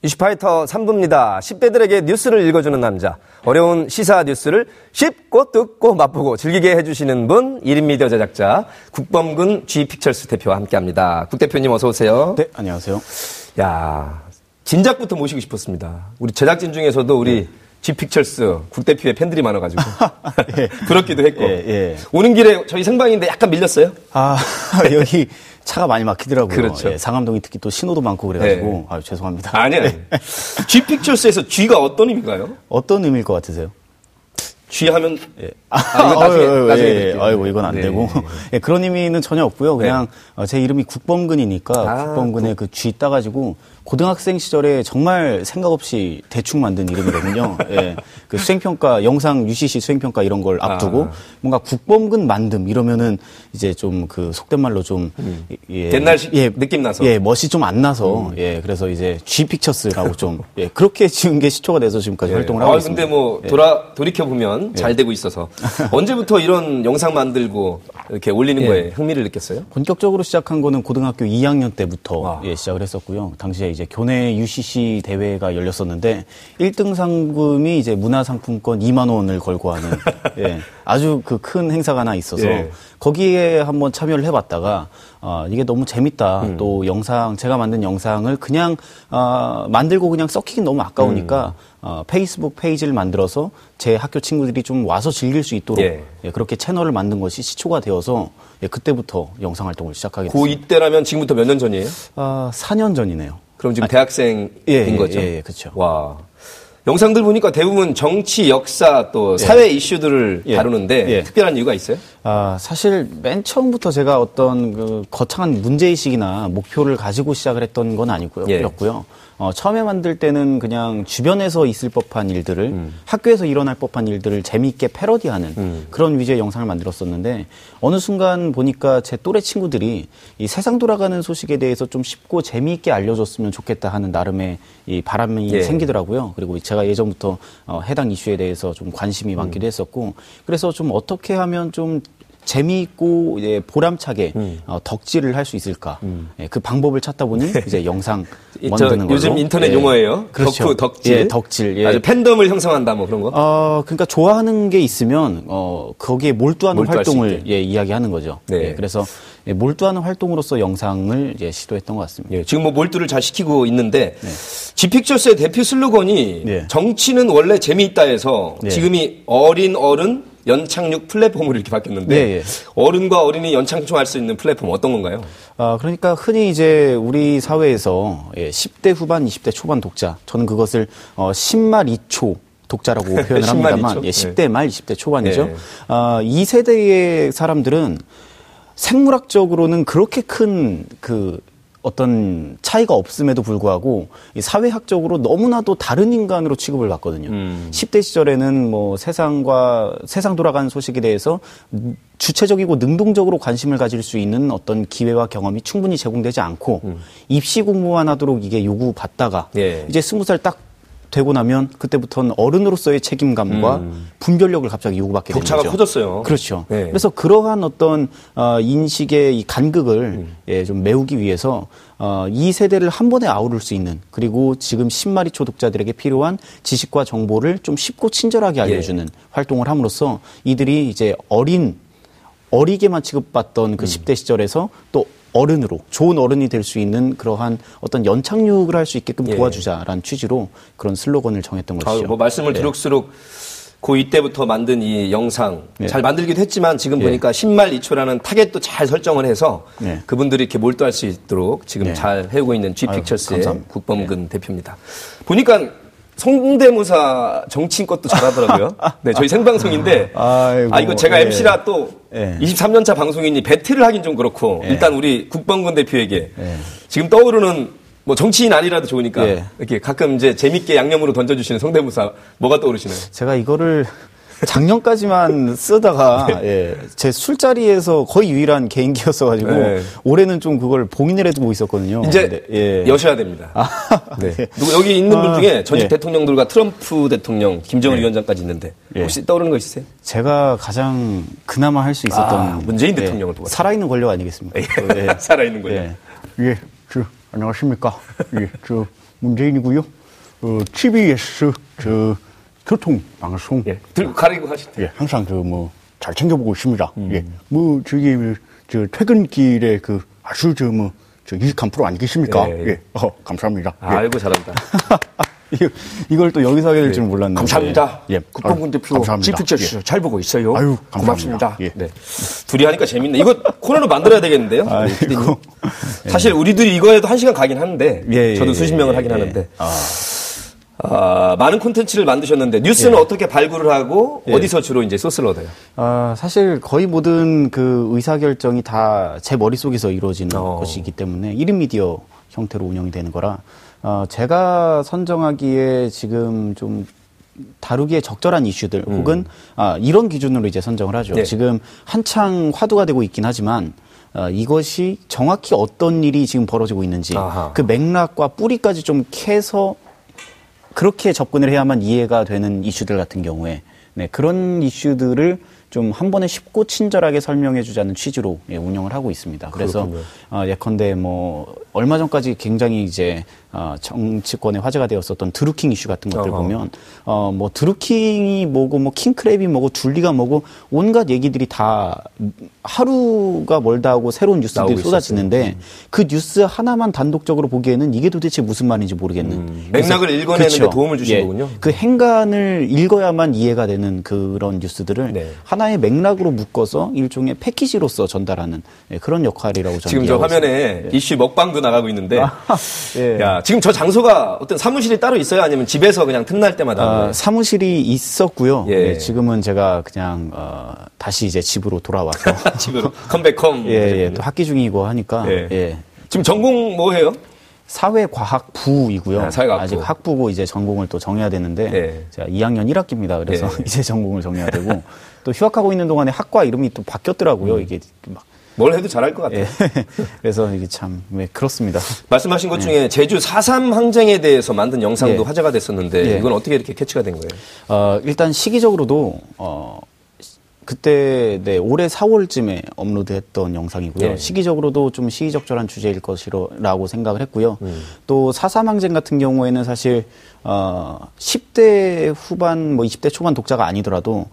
이슈파이터 3부입니다. 10대들에게 뉴스를 읽어주는 남자. 어려운 시사 뉴스를 쉽고 뜯고 맛보고 즐기게 해주시는 분, 1인 미디어 제작자, 국범근 G픽처스 대표와 함께 합니다. 국 대표님 어서오세요. 네, 안녕하세요. 야 진작부터 모시고 싶었습니다. 우리 제작진 중에서도 우리 네. G픽처스 국 대표의 팬들이 많아가지고. 예. 부럽기도 했고. 예, 예. 오는 길에 저희 생방인데 약간 밀렸어요? 아, 여기 차가 많이 막히더라고요. 그렇죠. 예, 상암동이 특히 또 신호도 많고 그래가지고 네. 아유 죄송합니다. 아니요. 네. G 픽처스에서 G가 어떤 의미인가요? 어떤 의미일 것 같으세요? G 하면 예. 아, 아 이거 나중에, 어, 나중에 예, 아이고 이건 안 네. 되고 예, 그런 의미는 전혀 없고요. 그냥 네. 제 이름이 국범근이니까 아, 국범근에 그 G 따가지고 고등학생 시절에 정말 생각 없이 대충 만든 이름이거든요. 예. 그 수행평가, 영상 UCC 수행평가 이런 걸 앞두고 아. 뭔가 국범근 만듦 이러면은 이제 좀 그 속된 말로 좀 음. 예. 옛날식 예, 느낌 나서 예, 멋이 좀 안 나서 음. 예, 그래서 이제 G 픽처스라고 좀 예, 그렇게 지은 게 시초가 돼서 지금까지 예. 활동을 하고 아, 있습니다. 근데 뭐 예. 돌아 돌이켜 보면 잘 되고 있어서 언제부터 이런 영상 만들고 이렇게 올리는 거에 흥미를 느꼈어요? 본격적으로 시작한 거는 고등학교 2학년 때부터 예, 시작을 했었고요. 당시에 이제 교내 UCC 대회가 열렸었는데 1등 상금이 이제 문화 상품권 2만 원을 걸고 하는 예, 아주 그 큰 행사가 하나 있어서 예. 거기에 한번 참여를 해봤다가 어, 이게 너무 재밌다. 음. 또 영상 제가 만든 영상을 그냥 어, 만들고 그냥 썩히긴 너무 아까우니까 음. 어, 페이스북 페이지를 만들어서 제 학교 친구들이 좀 와서 즐길 수 있도록 예. 예, 그렇게 채널을 만든 것이 시초가 되어서 예, 그때부터 영상 활동을 시작하게 됐습니다. 고 이때라면 지금부터 몇 년 전이에요? 아, 4년 전이네요. 그럼 지금 아, 대학생인 예, 거죠? 예, 예, 그렇죠. 와. 영상들 보니까 대부분 정치, 역사 또 예. 사회 이슈들을 예. 다루는데 예. 특별한 이유가 있어요? 아, 사실 맨 처음부터 제가 어떤 그 거창한 문제의식이나 목표를 가지고 시작을 했던 건 아니고요. 예. 였고요. 어, 처음에 만들 때는 그냥 주변에서 있을 법한 일들을 음. 학교에서 일어날 법한 일들을 재미있게 패러디하는 음. 그런 위주의 영상을 만들었었는데 어느 순간 보니까 제 또래 친구들이 이 세상 돌아가는 소식에 대해서 좀 쉽고 재미있게 알려줬으면 좋겠다 하는 나름의 이 바람이 예. 생기더라고요. 그리고 제가 예전부터 어, 해당 이슈에 대해서 좀 관심이 많기도 음. 했었고 그래서 좀 어떻게 하면 좀 재미있고 이제 보람차게 음. 어, 덕질을 할 수 있을까 음. 예, 그 방법을 찾다 보니 이제 영상 만드는 거 요즘 인터넷 예. 용어예요. 그렇죠. 덕후, 덕질. 예, 덕질. 예. 아주 팬덤을 형성한다 뭐 그런 거. 어 그러니까 좋아하는 게 있으면 어 거기에 몰두하는 활동을 예 이야기하는 거죠. 네. 예, 그래서 예, 몰두하는 활동으로서 영상을 예, 시도했던 것 같습니다. 예, 지금 뭐 몰두를 잘 시키고 있는데 네. 지픽처스의 대표 슬로건이 네. 정치는 원래 재미있다해서 네. 지금이 어린 어른 연착륙 플랫폼으로 이렇게 바뀌었는데 네, 예. 어른과 어린이 연착륙할 수 있는 플랫폼 어떤 건가요? 아, 그러니까 흔히 이제 우리 사회에서 예, 10대 후반, 20대 초반 독자, 저는 그것을 어, 10말 2초 독자라고 표현을 합니다만, 예, 10대 네. 말, 20대 초반이죠. 네. 아, 이 세대의 사람들은 생물학적으로는 그렇게 큰그 어떤 차이가 없음에도 불구하고 사회학적으로 너무나도 다른 인간으로 취급을 받거든요. 음. 10대 시절에는 뭐 세상과 세상 돌아가는 소식에 대해서 주체적이고 능동적으로 관심을 가질 수 있는 어떤 기회와 경험이 충분히 제공되지 않고 음. 입시 공부만 하도록 이게 요구받다가 예. 이제 스무 살 딱 되고 나면 그때부터는 어른으로서의 책임감과 음. 분별력을 갑자기 요구받게 되는 거죠. 격차가 커졌어요. 그렇죠. 네. 그래서 그러한 어떤 어, 인식의 이 간극을 음. 예, 좀 메우기 위해서 어, 이 세대를 한 번에 아우를 수 있는 그리고 지금 10마리 초독자들에게 필요한 지식과 정보를 좀 쉽고 친절하게 알려주는 예. 활동을 함으로써 이들이 이제 어린 어리게만 취급받던 그 음. 10대 시절에서 또 어른으로 좋은 어른이 될 수 있는 그러한 어떤 연착륙을 할 수 있게끔 예. 도와주자라는 취지로 그런 슬로건을 정했던 것이죠. 뭐 말씀을 네. 들을수록 고2 때부터 만든 이 영상 네. 잘 만들기도 했지만 지금 예. 보니까 10말 2초라는 타겟도 잘 설정을 해서 네. 그분들이 이렇게 몰두할 수 있도록 지금 네. 잘 해오고 있는 G픽처스의 국범근 네. 대표입니다. 보니까 성대모사 정치인 것도 잘하더라고요. 네, 저희 생방송인데 아이고, 아 이거 제가 예. MC라 또 예. 23년차 방송인이 배틀을 하긴 좀 그렇고 예. 일단 우리 국방군 대표에게 예. 지금 떠오르는 뭐 정치인 아니라도 좋으니까 예. 이렇게 가끔 이제 재밌게 양념으로 던져주시는 성대모사 뭐가 떠오르시나요? 제가 이거를 작년까지만 쓰다가 네. 예, 제 술자리에서 거의 유일한 개인기였어 가지고 네. 올해는 좀 그걸 봉인을 해두고 있었거든요. 이제 네, 예. 여셔야 됩니다. 아, 네. 네. 여기 있는 분 아, 중에 전직 아, 대통령들과 트럼프 대통령, 김정은 네. 위원장까지 있는데 예. 혹시 떠오르는 거 있으세요? 제가 가장 그나마 할 수 있었던 아, 문재인 예, 대통령을 도 살아있는 권력 아니겠습니까? 살아있는 권력. 예, 저, 안녕하십니까. 예, 저 문재인이고요. 어, TBS 저 교통 방송 예, 들고 가리고 하실 때 예, 항상 그 뭐 잘 챙겨보고 있습니다. 음. 예, 뭐 저기 저 퇴근길에 그 아주 저 뭐 저 유익한 프로 아니겠습니까? 예, 예. 예. 어, 감사합니다. 아, 아이고 잘한다. 이걸 또 여기서 하게 될 줄은 몰랐네요. 감사합니다. 예. 국방군 대표 지피처 잘 보고 있어요. 아유, 고맙습니다. 예. 네. 둘이 하니까 재밌네. 이거 코너로 만들어야 되겠는데요? 아. 사실 우리들이 이거에도 한 시간 가긴 하는데 예, 저도 수십 명을 하긴 하는데 아. 아, 많은 콘텐츠를 만드셨는데 뉴스는 예. 어떻게 발굴을 하고 예. 어디서 주로 이제 소스를 얻어요? 아, 사실 거의 모든 그 의사 결정이 다 제 머릿속에서 이루어지는 어. 것이기 때문에 1인 미디어 형태로 운영이 되는 거라 어, 제가 선정하기에 지금 좀 다루기에 적절한 이슈들 음. 혹은 아, 이런 기준으로 이제 선정을 하죠. 네. 지금 한창 화두가 되고 있긴 하지만 어, 이것이 정확히 어떤 일이 지금 벌어지고 있는지 아하. 그 맥락과 뿌리까지 좀 캐서 그렇게 접근을 해야만 이해가 되는 이슈들 같은 경우에 네, 그런 이슈들을 좀 한 번에 쉽고 친절하게 설명해 주자는 취지로 예, 운영을 하고 있습니다. 그래서 어, 예컨대 뭐 얼마 전까지 굉장히 이제 어, 정치권에 화제가 되었었던 드루킹 이슈 같은 것들 어허. 보면 어, 뭐 드루킹이 뭐고 뭐 킹크랩이 뭐고 둘리가 뭐고 온갖 얘기들이 다 하루가 멀다 하고 새로운 뉴스들이 쏟아지는데 음. 그 뉴스 하나만 단독적으로 보기에는 이게 도대체 무슨 말인지 모르겠는 음. 맥락을 읽어내는 데 도움을 주신 예, 거군요. 그 행간을 읽어야만 이해가 되는 그런 뉴스들을 네. 하나의 맥락으로 묶어서 일종의 패키지로서 전달하는 예, 그런 역할이라고 저는 지금 저 화면에 예. 이슈 먹방도 나가고 있는데 아, 예. 야 지금 저 장소가 어떤 사무실이 따로 있어요? 아니면 집에서 그냥 틈날 때마다? 아, 사무실이 있었고요. 예. 예. 지금은 제가 그냥 어, 다시 이제 집으로 돌아와서 집으로 컴백홈. 예, 예, 또 학기 중이고 하니까. 예. 예. 지금 전공 뭐 해요? 사회과학부이고요. 아, 사회과학부. 아직 학부고 이제 전공을 또 정해야 되는데 예. 제가 2학년 1학기입니다. 그래서 예. 이제 전공을 정해야 되고 또 휴학하고 있는 동안에 학과 이름이 또 바뀌었더라고요. 음. 이게 막 뭘 해도 잘할 것 같아요. 예. 그래서 이게 참, 네, 그렇습니다. 말씀하신 것 네. 중에 제주 4.3 항쟁에 대해서 만든 영상도 예. 화제가 됐었는데 예. 이건 어떻게 이렇게 캐치가 된 거예요? 어, 일단 시기적으로도, 어, 그때 네, 올해 4월쯤에 업로드했던 영상이고요. 네. 시기적으로도 좀 시기적절한 주제일 것이라고 생각을 했고요. 음. 또4.3 항쟁 같은 경우에는 사실 어 10대 후반 뭐 20대 초반 독자가 아니더라도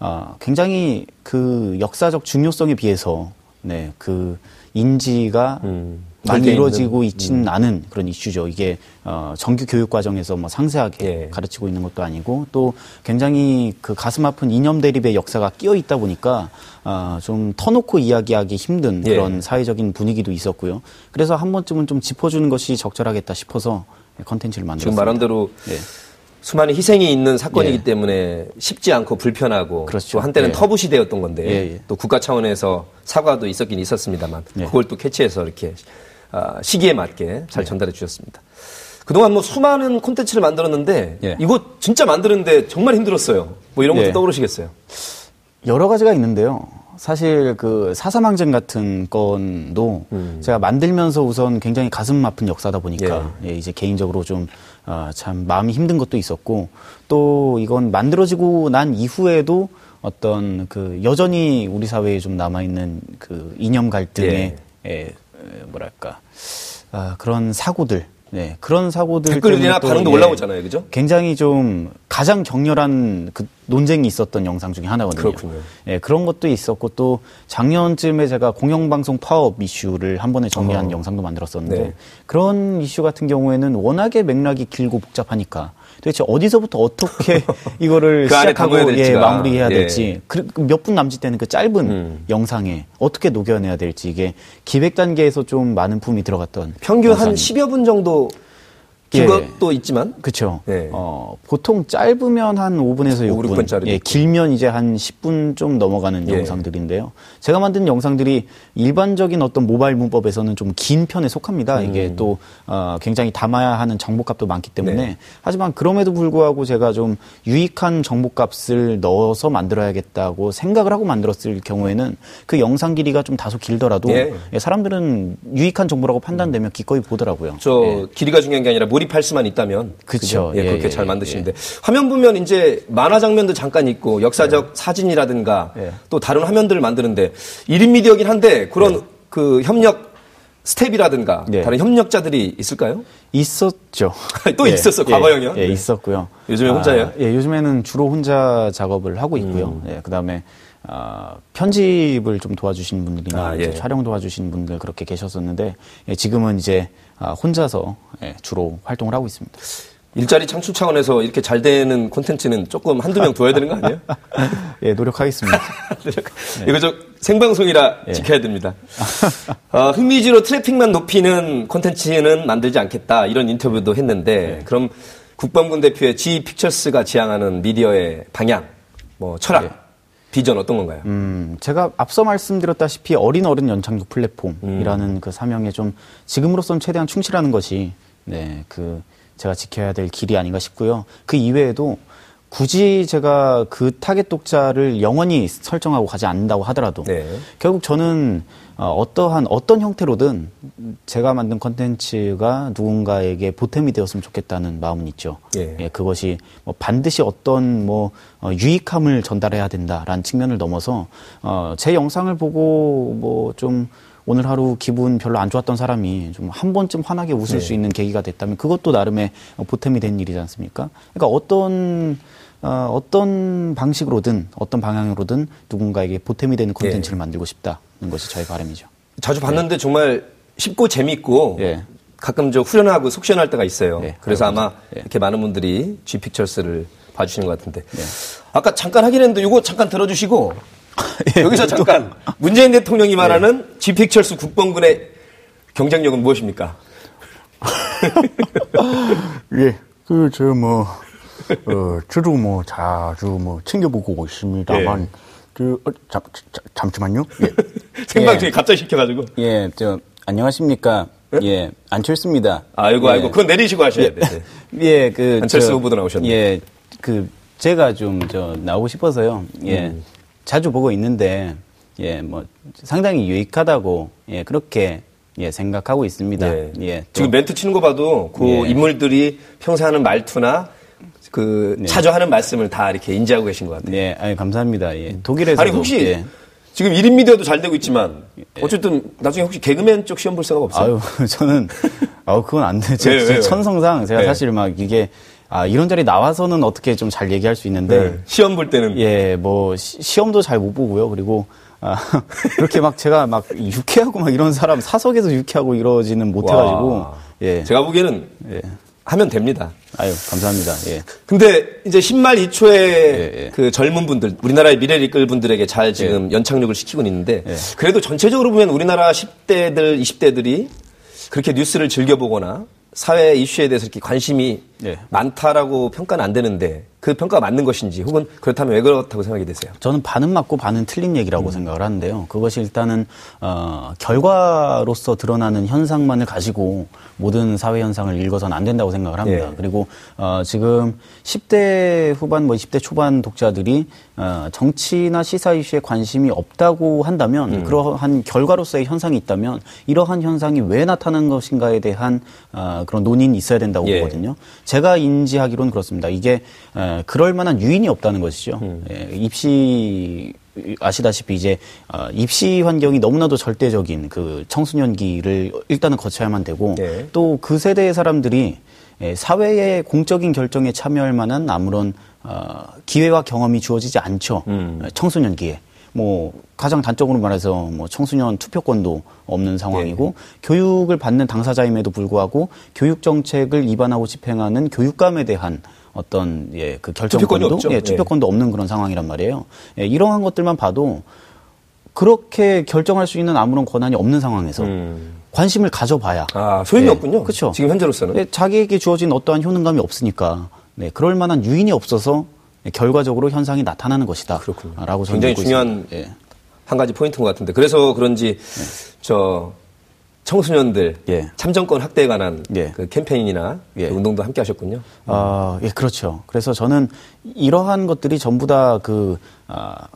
어 굉장히 그 역사적 중요성에 비해서 네, 그 인지가 음, 많이 이루어지고 있지는 음. 않은 그런 이슈죠. 이게 어, 정규 교육 과정에서 뭐 상세하게 예. 가르치고 있는 것도 아니고 또 굉장히 그 가슴 아픈 이념 대립의 역사가 끼어 있다 보니까 어, 좀 터놓고 이야기하기 힘든 예. 그런 예. 사회적인 분위기도 있었고요. 그래서 한 번쯤은 좀 짚어주는 것이 적절하겠다 싶어서 컨텐츠를 만들었습니다. 지금 말한 대로 예. 수많은 희생이 있는 사건이기 예. 때문에 쉽지 않고 불편하고 그렇죠. 또 한때는 예. 터부 시대였던 건데 예, 예. 또 국가 차원에서 사과도 있었긴 있었습니다만 예. 그걸 또 캐치해서 이렇게 아, 시기에 맞게 잘 예. 전달해 주셨습니다. 그동안 뭐 수많은 콘텐츠를 만들었는데 이거 진짜 만드는데 정말 힘들었어요. 뭐 이런 것도 떠오르시겠어요? 여러 가지가 있는데요. 사실 그 사삼항쟁 같은 건도 음. 제가 만들면서 우선 굉장히 가슴 아픈 역사다 보니까 예. 예, 이제 개인적으로 좀 어, 참 마음이 힘든 것도 있었고 또 이건 만들어지고 난 이후에도 어떤 그 여전히 우리 사회에 좀 남아 있는 그 이념 갈등의 예. 예, 뭐랄까 아, 그런 사고들 네, 그런 사고들 댓글이나 반응도 예, 올라오잖아요, 그죠? 굉장히 좀 가장 격렬한 그 논쟁이 있었던 영상 중에 하나거든요. 그렇군요. 예, 그런 것도 있었고 또 작년쯤에 제가 공영방송 파업 이슈를 한 번에 정리한 어. 영상도 만들었었는데 네. 그런 이슈 같은 경우에는 워낙에 맥락이 길고 복잡하니까 도대체 어디서부터 어떻게 이거를 그 시작하고 예, 마무리해야 예. 될지 그, 몇분 남짓 되는 그 짧은 음. 영상에 어떻게 녹여내야 될지 이게 기획 단계에서 좀 많은 품이 들어갔던 평균 영상이. 한 10여 분 정도 긴 예. 것도 있지만 그렇죠. 예. 어, 보통 짧으면 한 5분에서 6분, 5, 6분짜리 예, 길면 이제 한 10분 좀 넘어가는 예. 영상들인데요. 제가 만든 영상들이 일반적인 어떤 모바일 문법에서는 좀 긴 편에 속합니다. 음. 이게 또 어, 굉장히 담아야 하는 정보값도 많기 때문에 네. 하지만 그럼에도 불구하고 제가 좀 유익한 정보값을 넣어서 만들어야겠다고 생각을 하고 만들었을 경우에는 그 영상 길이가 좀 다소 길더라도 예. 예 사람들은 유익한 정보라고 판단되면 기꺼이 보더라고요. 저 예. 길이가 중요한 게 아니라 몰입 할 수만 있다면 그렇죠. 예, 그렇게 예, 잘 만드시는데 예. 화면 보면 이제 만화 장면도 잠깐 있고 역사적 예. 사진이라든가 또 다른 화면들을 만드는데 1인 미디어긴 한데 그런 그 협력 스텝이라든가 네. 다른 협력자들이 있을까요? 있었죠. 또 예, 있었어 과거형이요? 예, 예, 있었고요. 요즘에 혼자예요? 아, 예, 요즘에는 주로 혼자 작업을 하고 있고요. 음. 예, 그다음에 아, 편집을 좀 도와주시는 분들이나 아, 예. 촬영 도와주시는 분들 그렇게 계셨었는데 예, 지금은 이제 아, 혼자서 예, 주로 활동을 하고 있습니다. 일자리 창출 차원에서 이렇게 잘 되는 콘텐츠는 조금 한두 명 두어야 되는 거 아니에요? 예, 노력하겠습니다. 네. 이거 저 생방송이라 예. 지켜야 됩니다. 어, 흥미지로 트래픽만 높이는 콘텐츠는 만들지 않겠다 이런 인터뷰도 했는데 예. 그럼 국방군 대표의 G 픽처스가 지향하는 미디어의 방향, 뭐 철학, 예. 비전 어떤 건가요? 음, 제가 앞서 말씀드렸다시피 어린 어른 연착륙 플랫폼이라는 음. 그 사명에 좀 지금으로선 최대한 충실하는 것이 네, 그 제가 지켜야 될 길이 아닌가 싶고요. 그 이외에도 굳이 제가 그 타겟 독자를 영원히 설정하고 가지 않는다고 하더라도 네. 결국 저는 어, 어떠한 어떤 형태로든 제가 만든 컨텐츠가 누군가에게 보탬이 되었으면 좋겠다는 마음은 있죠. 예. 예 그것이 뭐 반드시 어떤 뭐 어, 유익함을 전달해야 된다라는 측면을 넘어서 어, 제 영상을 보고 뭐좀 오늘 하루 기분 별로 안 좋았던 사람이 좀 한 번쯤 환하게 웃을 네. 수 있는 계기가 됐다면 그것도 나름의 보탬이 된 일이지 않습니까? 그러니까 어떤 어, 어떤 방식으로든 어떤 방향으로든 누군가에게 보탬이 되는 콘텐츠를 네. 만들고 싶다는 것이 저의 바람이죠. 자주 봤는데 네. 정말 쉽고 재밌고 네. 가끔 저 후련하고 속 시원할 때가 있어요. 네. 그래서 아마 네. 이렇게 많은 분들이 G 픽처스를 봐주시는 것 같은데 아까 잠깐 하긴 했는데 이거 잠깐 들어주시고 예, 여기서 잠깐 문재인 대통령이 말하는 예. 지픽철수 국방군의 경쟁력은 무엇입니까? 예, 그저 뭐 어, 저도 뭐 자주 뭐 챙겨보고 있습니다만 예. 그 어, 잠, 잠, 잠시만요. 예. 생방 중에 예. 갑자기 시켜가지고. 예, 저 안녕하십니까. 예, 예 안철수입니다. 아이고, 아이고, 그건 내리시고 하셔야 돼. 네. 예, 그. 안철수 저, 후보도 나오셨네. 예, 그, 제가 좀, 저, 나오고 싶어서요. 예. 음. 자주 보고 있는데 예, 뭐 상당히 유익하다고 예, 그렇게 예, 생각하고 있습니다. 예. 예 지금 멘트 치는 거 봐도 그 예. 인물들이 평소 하는 말투나 그 네. 자주 하는 말씀을 다 이렇게 인지하고 계신 것 같아요. 네, 아니, 감사합니다. 예. 독일에서 아니 혹시 예. 지금 1인 미디어도 잘 되고 있지만 예. 어쨌든 나중에 혹시 개그맨 쪽 시험 볼 생각 없어요? 아유, 저는 아우 그건 안 돼. 제, 제 천성상 제가 네. 사실 막 이게 아, 이런 자리 나와서는 어떻게 좀 잘 얘기할 수 있는데. 네. 시험 볼 때는? 예, 뭐, 시, 험도 잘 못 보고요. 그리고, 아, 그렇게 막 제가 막 유쾌하고 막 이런 사람 사석에서 유쾌하고 이러지는 못해가지고. 예. 제가 보기에는. 예. 하면 됩니다. 아유, 감사합니다. 예. 근데 이제 10말 2초에 예, 예. 그 젊은 분들, 우리나라의 미래를 이끌 분들에게 잘 지금 예. 연착륙을 시키고 있는데 예. 그래도 전체적으로 보면 우리나라 10대들, 20대들이 그렇게 뉴스를 즐겨보거나 사회 이슈에 대해서 이렇게 관심이 네. 많다라고 평가는 안 되는데 그 평가가 맞는 것인지 혹은 그렇다면 왜 그렇다고 생각이 되세요? 저는 반은 맞고 반은 틀린 얘기라고 음. 생각을 하는데요. 그것이 일단은 어, 결과로서 드러나는 현상만을 가지고 모든 사회 현상을 읽어서는 안 된다고 생각을 합니다. 예. 그리고 어, 지금 10대 후반 뭐 20대 초반 독자들이 어, 정치나 시사 이슈에 관심이 없다고 한다면 음. 그러한 결과로서의 현상이 있다면 이러한 현상이 왜 나타나는 것인가에 대한 어, 그런 논의는 있어야 된다고 예. 보거든요. 제가 인지하기로는 그렇습니다. 이게 에, 그럴 만한 유인이 없다는 것이죠. 음. 에, 입시 아시다시피 이제 어, 입시 환경이 너무나도 절대적인 그 청소년기를 일단은 거쳐야만 되고 네. 또그 세대의 사람들이 사회의 공적인 결정에 참여할 만한 아무런 어, 기회와 경험이 주어지지 않죠. 음. 청소년기에. 뭐 가장 단적으로 말해서 뭐 청소년 투표권도 없는 상황이고 네. 교육을 받는 당사자임에도 불구하고 교육 정책을 입안하고 집행하는 교육감에 대한 어떤 예 그 결정권도 투표권이 예, 투표권도 네. 없는 그런 상황이란 말이에요. 예, 이러한 것들만 봐도 그렇게 결정할 수 있는 아무런 권한이 없는 상황에서 음. 관심을 가져봐야 아 소용이 예, 없군요. 그렇죠. 지금 현재로서는 예, 자기에게 주어진 어떠한 효능감이 없으니까 네, 그럴 만한 유인이 없어서 결과적으로 현상이 나타나는 것이다. 그렇군요. 라고 굉장히 중요한 예. 한 가지 포인트인 것 같은데 그래서 그런지 네. 저 청소년들 예. 참정권 확대에 관한 예. 그 캠페인이나 예. 그 운동도 함께 하셨군요. 아, 예, 그렇죠. 그래서 저는 이러한 것들이 전부 다그 아,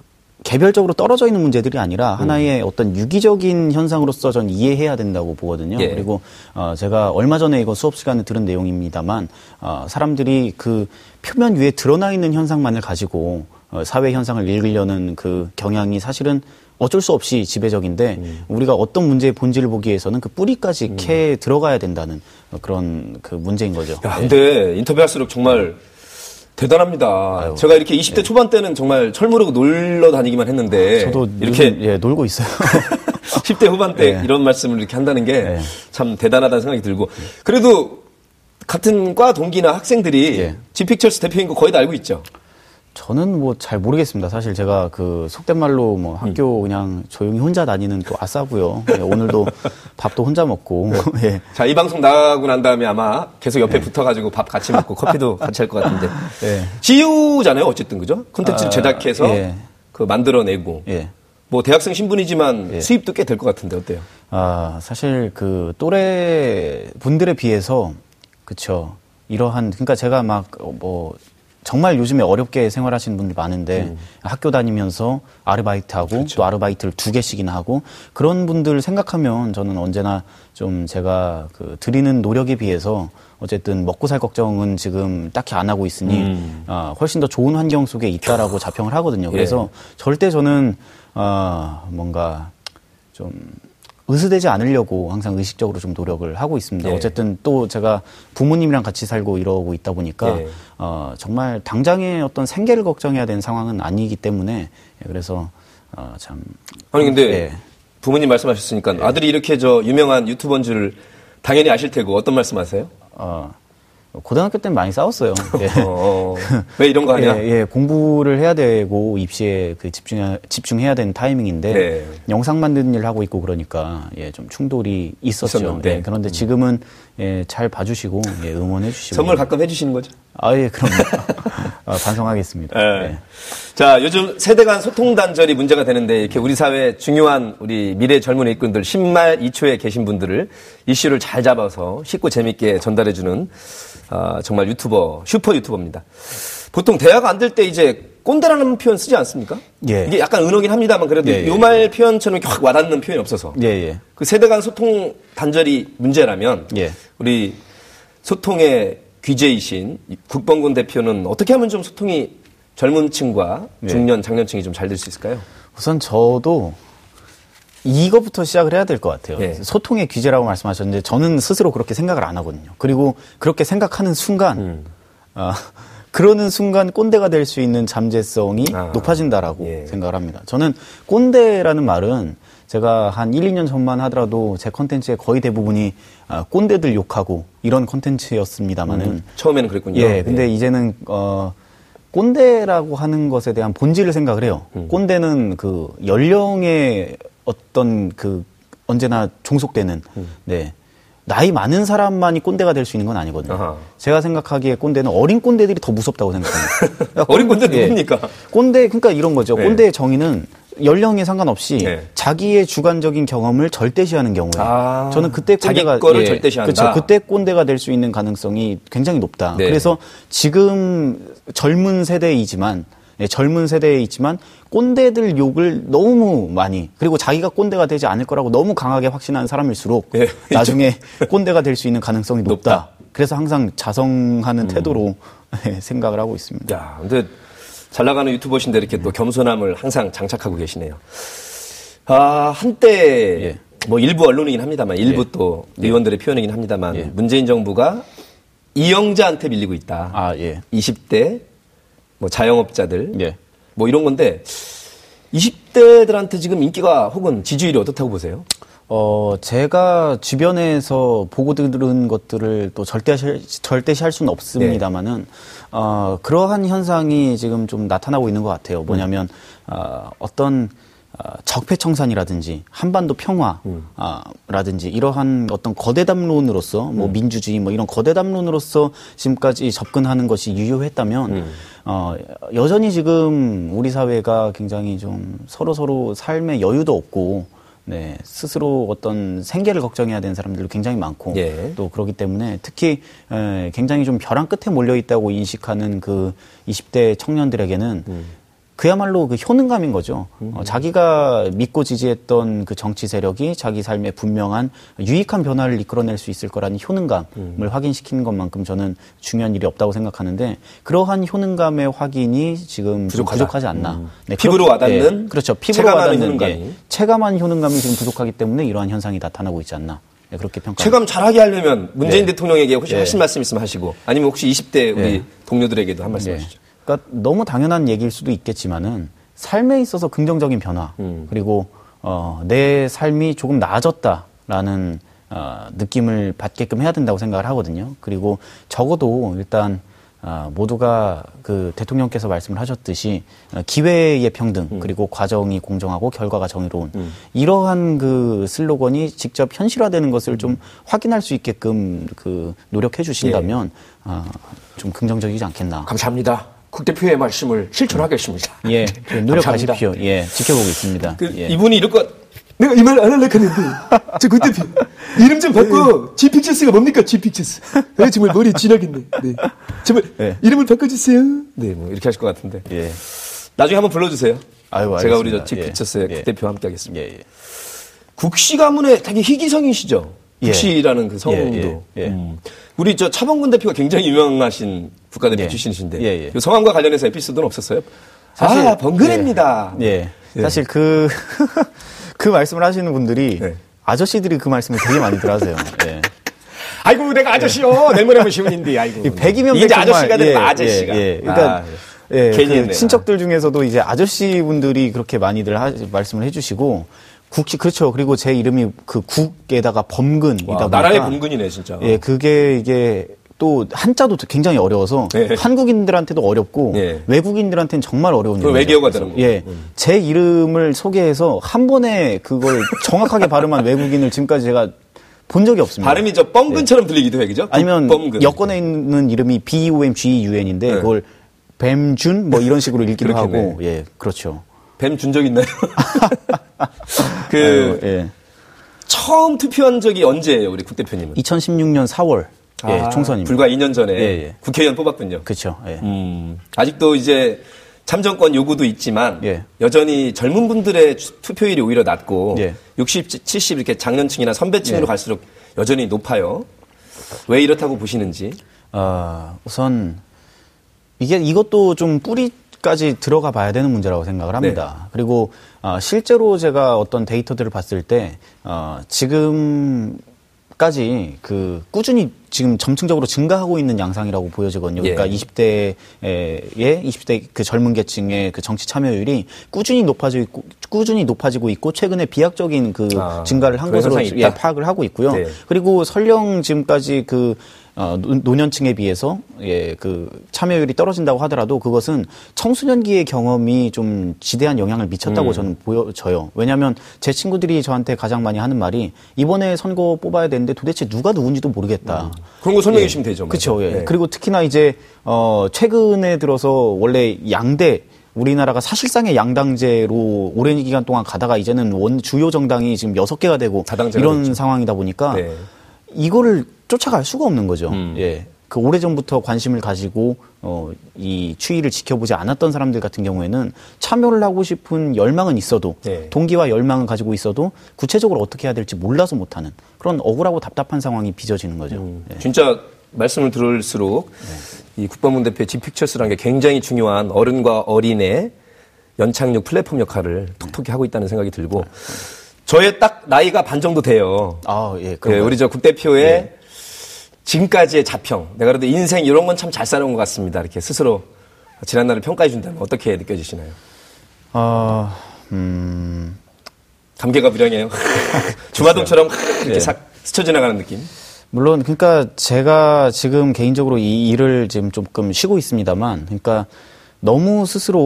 개별적으로 떨어져 있는 문제들이 아니라 하나의 음. 어떤 유기적인 현상으로서 전 이해해야 된다고 보거든요. 예. 그리고 어, 제가 얼마 전에 이거 수업 시간에 들은 내용입니다만 어, 사람들이 그 표면 위에 드러나 있는 현상만을 가지고 어, 사회 현상을 읽으려는 그 경향이 사실은 어쩔 수 없이 지배적인데 음. 우리가 어떤 문제의 본질을 보기 위해서는 그 뿌리까지 음. 캐 들어가야 된다는 그런 그 문제인 거죠. 야, 네. 근데 인터뷰할수록 정말 대단합니다. 아유, 제가 이렇게 20대 예. 초반 때는 정말 철무르고 놀러 다니기만 했는데 저도 이렇게 예, 놀고 있어요. 10대 후반 때 예. 이런 말씀을 이렇게 한다는 게참 예. 대단하다는 생각이 들고 그래도 같은 과 동기나 학생들이 예. 지픽철스 대표인 거 거의 다 알고 있죠. 저는 뭐 잘 모르겠습니다. 사실 제가 그 속된 말로 뭐 학교 음. 그냥 조용히 혼자 다니는 또 아싸고요. 예, 오늘도 밥도 혼자 먹고. 네. 예. 자, 이 방송 나가고 난 다음에 아마 계속 옆에 네. 붙어가지고 밥 같이 먹고 커피도 같이 할 것 같은데. 네. 지우잖아요. 어쨌든 그죠? 콘텐츠를 아, 제작해서 예. 그 만들어내고. 예. 뭐 대학생 신분이지만 예. 수입도 꽤 될 것 같은데 어때요? 아, 사실 그 또래 분들에 비해서 그쵸. 이러한 그러니까 제가 막 뭐 정말 요즘에 어렵게 생활하시는 분들 많은데 음. 학교 다니면서 아르바이트하고 그렇죠. 또 아르바이트를 두 개씩이나 하고 그런 분들 생각하면 저는 언제나 좀 제가 그 드리는 노력에 비해서 어쨌든 먹고 살 걱정은 지금 딱히 안 하고 있으니 음. 어, 훨씬 더 좋은 환경 속에 있다라고 자평을 하거든요. 그래서 예. 절대 저는 어, 뭔가 좀 의수되지 않으려고 항상 의식적으로 좀 노력을 하고 있습니다. 네. 어쨌든 또 제가 부모님이랑 같이 살고 이러고 있다 보니까 네. 어, 정말 당장의 어떤 생계를 걱정해야 되는 상황은 아니기 때문에 예, 그래서 어, 참 아니 근데 네. 부모님 말씀하셨으니까 네. 아들이 이렇게 저 유명한 유튜버인 줄 당연히 아실 테고 어떤 말씀하세요? 어, 고등학교 때는 많이 싸웠어요. 예. 어, 왜 이런 거 하냐? 예, 예, 공부를 해야 되고 입시에 그 집중 집중해야 되는 타이밍인데 네. 영상 만드는 일 하고 있고 그러니까 예, 좀 충돌이 있었죠. 예, 그런데 음. 지금은 예, 잘 봐주시고 예, 응원해 주시고 선물 가끔 해주시는 거죠? 아 예, 그럼 아, 반성하겠습니다. 네. 예. 자, 요즘 세대 간 소통 단절이 문제가 되는데 이렇게 우리 사회 중요한 우리 미래 젊은 일꾼들 10말 2초에 계신 분들을 이슈를 잘 잡아서 쉽고 재밌게 전달해주는 아, 정말 유튜버, 슈퍼 유튜버입니다. 보통 대화가 안 될 때 이제 꼰대라는 표현 쓰지 않습니까? 예. 이게 약간 은어긴 합니다만 그래도 예, 예. 요말 표현처럼 확 와닿는 표현이 없어서. 예, 예. 그 세대 간 소통 단절이 문제라면 예. 우리 소통의 귀재이신 국방군 대표는 어떻게 하면 좀 소통이 젊은 층과 예. 중년, 장년층이 좀 잘 될 수 있을까요? 우선 저도 이거부터 시작을 해야 될 것 같아요. 네. 소통의 귀재라고 말씀하셨는데 저는 스스로 그렇게 생각을 안 하거든요. 그리고 그렇게 생각하는 순간, 음. 어, 그러는 순간 꼰대가 될 수 있는 잠재성이 아. 높아진다라고 예. 생각을 합니다. 저는 꼰대라는 말은 제가 한 1, 2년 전만 하더라도 제 컨텐츠의 거의 대부분이 아, 꼰대들 욕하고 이런 컨텐츠였습니다만은 음, 처음에는 그랬군요. 예, 근데 예. 이제는 어 꼰대라고 하는 것에 대한 본질을 생각을 해요. 음. 꼰대는 그 연령의 어떤 그 언제나 종속되는 음. 네. 나이 많은 사람만이 꼰대가 될 수 있는 건 아니거든요. 아하. 제가 생각하기에 꼰대는 어린 꼰대들이 더 무섭다고 생각합니다. 어린 꼰대 누굽니까? 예. 꼰대 그러니까 이런 거죠. 네. 꼰대의 정의는 연령에 상관없이 네. 자기의 주관적인 경험을 절대시하는 경우에 아, 저는 그때 꼰대가 거를 예, 절대시한다. 그렇죠. 그때 꼰대가 될 수 있는 가능성이 굉장히 높다. 네. 그래서 지금 젊은 세대이지만 예, 젊은 세대에 있지만 꼰대들 욕을 너무 많이 그리고 자기가 꼰대가 되지 않을 거라고 너무 강하게 확신하는 사람일수록 예, 나중에 꼰대가 될 수 있는 가능성이 높다. 높다. 그래서 항상 자성하는 음. 태도로 예, 생각을 하고 있습니다. 야, 근데 잘 나가는 유튜버신데 이렇게 또 겸손함을 항상 장착하고 계시네요. 아, 한때 예. 뭐 일부 언론이긴 합니다만 일부 예. 또 의원들의 표현이긴 합니다만 예. 문재인 정부가 이영자한테 밀리고 있다. 아, 예. 20대 뭐 자영업자들 예. 뭐 이런 건데 20대들한테 지금 인기가 혹은 지지율이 어떻다고 보세요? 어, 제가 주변에서 보고 들은 것들을 또 절대시, 절대시할 수는 없습니다만은, 네. 어, 그러한 현상이 지금 좀 나타나고 있는 것 같아요. 뭐냐면, 음. 어, 어떤, 어, 적폐청산이라든지 한반도 평화라든지 음. 이러한 어떤 거대 담론으로서 뭐 음. 민주주의 뭐 이런 거대 담론으로서 지금까지 접근하는 것이 유효했다면 음. 어, 여전히 지금 우리 사회가 굉장히 좀 서로 서로 삶의 여유도 없고 네, 스스로 어떤 생계를 걱정해야 되는 사람들도 굉장히 많고 예. 또 그렇기 때문에 특히 에, 굉장히 좀 벼랑 끝에 몰려 있다고 인식하는 그 20대 청년들에게는 음. 그야말로 그 효능감인 거죠. 음. 어, 자기가 믿고 지지했던 그 정치 세력이 자기 삶에 분명한 유익한 변화를 이끌어낼 수 있을 거라는 효능감을 음. 확인시키는 것만큼 저는 중요한 일이 없다고 생각하는데 그러한 효능감의 확인이 지금 부족하지 않나. 음. 네, 피부로 와닿는 네, 그렇죠. 피부로 와닿는 효능감이. 예, 체감한 효능감이 지금 부족하기 때문에 이러한 현상이 나타나고 있지 않나. 네, 그렇게 평가. 체감 잘하게 하려면 문재인 네. 대통령에게 혹시 네. 하신 말씀 있으면 하시고 아니면 혹시 20대 우리 네. 동료들에게도 한 말씀 하시죠. 그러니까 너무 당연한 얘기일 수도 있겠지만은 삶에 있어서 긍정적인 변화 음. 그리고 어, 내 삶이 조금 나아졌다라는 어, 느낌을 받게끔 해야 된다고 생각을 하거든요. 그리고 적어도 일단 어, 모두가 그 대통령께서 말씀을 하셨듯이 어, 기회의 평등 음. 그리고 과정이 공정하고 결과가 정의로운 음. 이러한 그 슬로건이 직접 현실화되는 것을 좀 확인할 수 있게끔 그 노력해 주신다면 예. 어, 좀 긍정적이지 않겠나. 감사합니다. 국대표의 말씀을 실천하겠습니다. 예, 노력하십시오. 예, 지켜보고 있습니다. 그 예. 이분이 이럴 것, 내가 이 말 안 하려고 했는데, 저 국대표, 이름 좀 바꿔. G픽처스가 뭡니까, G픽처스. 네, 정말 머리 지나겠네. 네. 정말, 네. 이름을 바꿔주세요. 네, 뭐, 이렇게 하실 것 같은데. 예. 나중에 한번 불러주세요. 아유, 제가 우리 저 G픽처스의 예. 국대표 함께 하겠습니다. 예, 예. 국시 가문의 되게 희귀성이시죠? 예. 국시라는 그 성도. 예, 예, 음. 우리 저 차범근 대표가 굉장히 유명하신 국가대표 예. 출신이신데 예, 예. 그 성함과 관련해서 에피소드는 없었어요? 사실 아, 번근입니다. 예. 예. 예. 사실 그, 그 말씀을 하시는 분들이 네. 아저씨들이 그 말씀을 되게 많이들 하세요. 예. 아이고, 내가 아저씨요. 내모레모 시문인데, 아이고. 100이면 이제 아저씨가 되는 아저씨가. 예, 그러니까, 아, 예, 그 친척들 중에서도 이제 아저씨 분들이 그렇게 많이들 하, 말씀을 해주시고, 국시 그렇죠. 그리고 제 이름이 그 국에다가 범근이다 보니까 나라의 범근이네 진짜. 예, 그게 이게 또 한자도 굉장히 어려워서 네. 한국인들한테도 어렵고 네. 외국인들한테는 정말 어려운 일이죠. 외계어가 되는 거. 예, 음. 제 이름을 소개해서 한 번에 그걸 정확하게 발음한 외국인을 지금까지 제가 본 적이 없습니다. 발음이 저 뻥근처럼 예. 들리기도 해, 그죠? 아니면 뻥근. 여권에 있는 이름이 B U M G U N인데 네. 그걸 뱀준 뭐 이런 식으로 읽기도 하고, 예, 그렇죠. 뱀 준 적 있나요? 그 아유, 예. 처음 투표한 적이 언제예요, 우리 국 대표님은? 2016년 4월. 예, 아, 총선입니다. 불과 2년 전에 예, 예. 국회의원 뽑았군요. 그렇죠. 예. 음, 아직도 이제 참정권 요구도 있지만 예. 여전히 젊은 분들의 투표율이 오히려 낮고 60, 70 이렇게 장년층이나 선배층으로 예. 갈수록 여전히 높아요. 왜 이렇다고 보시는지? 어, 우선 이게 이것도 좀 뿌리 까지 들어가 봐야 되는 문제라고 생각을 합니다. 네. 그리고 어, 실제로 제가 어떤 데이터들을 봤을 때 어, 지금 까지 그 꾸준히 지금 점층적으로 증가하고 있는 양상이라고 보여지거든요. 그러니까 예. 20대의 20대 그 젊은 계층의 그 정치 참여율이 꾸준히 높아지고 있고, 꾸준히 높아지고 있고 최근에 비약적인 그 아, 증가를 한 것으로 예, 파악을 하고 있고요. 네. 그리고 설령 지금까지 그 어, 노년층에 비해서 예, 그 참여율이 떨어진다고 하더라도 그것은 청소년기의 경험이 좀 지대한 영향을 미쳤다고 음. 저는 보여져요. 왜냐하면 제 친구들이 저한테 가장 많이 하는 말이 이번에 선거 뽑아야 되는데 도대체 누가 누군지도 모르겠다. 음. 그런 거 설명해 예. 주시면 되죠. 그렇죠. 예. 네. 그리고 특히나 이제 어, 최근에 들어서 원래 양대 우리나라가 사실상의 양당제로 오랜 기간 동안 가다가 이제는 원 주요 정당이 지금 여섯 개가 되고 이런 됐죠. 상황이다 보니까 네. 이거를 쫓아갈 수가 없는 거죠. 음. 예. 그 오래전부터 관심을 가지고 어, 이 추이를 지켜보지 않았던 사람들 같은 경우에는 참여를 하고 싶은 열망은 있어도 네. 동기와 열망은 가지고 있어도 구체적으로 어떻게 해야 될지 몰라서 못하는 그런 억울하고 답답한 상황이 빚어지는 거죠. 음. 네. 진짜 말씀을 들을수록 네. 이 국방문 대표의 지픽처스라는 게 굉장히 중요한 어른과 어린의 연착륙 플랫폼 역할을 톡톡히 하고 있다는 생각이 들고 저의 딱 나이가 반 정도 돼요. 아, 예. 그 우리 저 국대표의 예. 지금까지의 자평, 내가 그래도 인생 이런 건 참잘 살아온 것 같습니다. 이렇게 스스로 지난날을 평가해 준다면 어떻게 느껴지시나요? 어, 음. 감개가 무량해요. 주마동처럼 이렇게 네. 싹 스쳐 지나가는 느낌. 물론, 그러니까 제가 지금 개인적으로 이 일을 지금 조금 쉬고 있습니다만, 그러니까 너무 스스로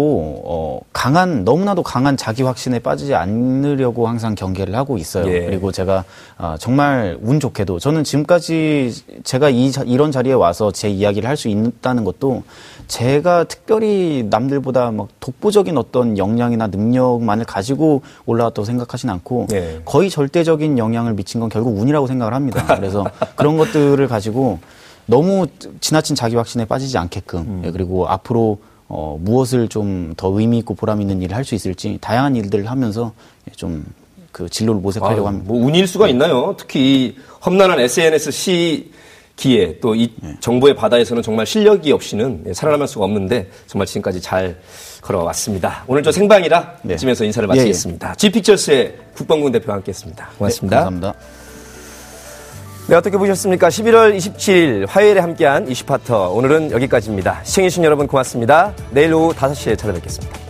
어, 강한 너무나도 강한 자기 확신에 빠지지 않으려고 항상 경계를 하고 있어요. 예. 그리고 제가 어, 정말 운 좋게도 저는 지금까지 제가 이 이런 자리에 와서 제 이야기를 할 수 있다는 것도 제가 특별히 남들보다 막 독보적인 어떤 역량이나 능력만을 가지고 올라왔다고 생각하진 않고 예. 거의 절대적인 영향을 미친 건 결국 운이라고 생각을 합니다. 그래서 그런 것들을 가지고 너무 지나친 자기 확신에 빠지지 않게끔 음. 예, 그리고 앞으로 어, 무엇을 좀 더 의미 있고 보람 있는 일을 할 수 있을지 다양한 일들을 하면서 좀 그 진로를 모색하려고 합니다. 뭐 운일 수가 있나요? 특히 험난한 SNS 시 기에 또이 네. 정부의 바다에서는 정말 실력이 없이는 살아남을 수가 없는데 정말 지금까지 잘 걸어왔습니다. 오늘 저 생방이라 네. 이쯤에서 인사를 마치겠습니다. 예, 예. G픽처스의 국방군 대표와 함께했습니다. 고맙습니다. 네, 감사합니다. 네, 어떻게 보셨습니까? 11월 27일 화요일에 함께한 이슈파터. 오늘은 여기까지입니다. 시청해주신 여러분 고맙습니다. 내일 오후 5시에 찾아뵙겠습니다.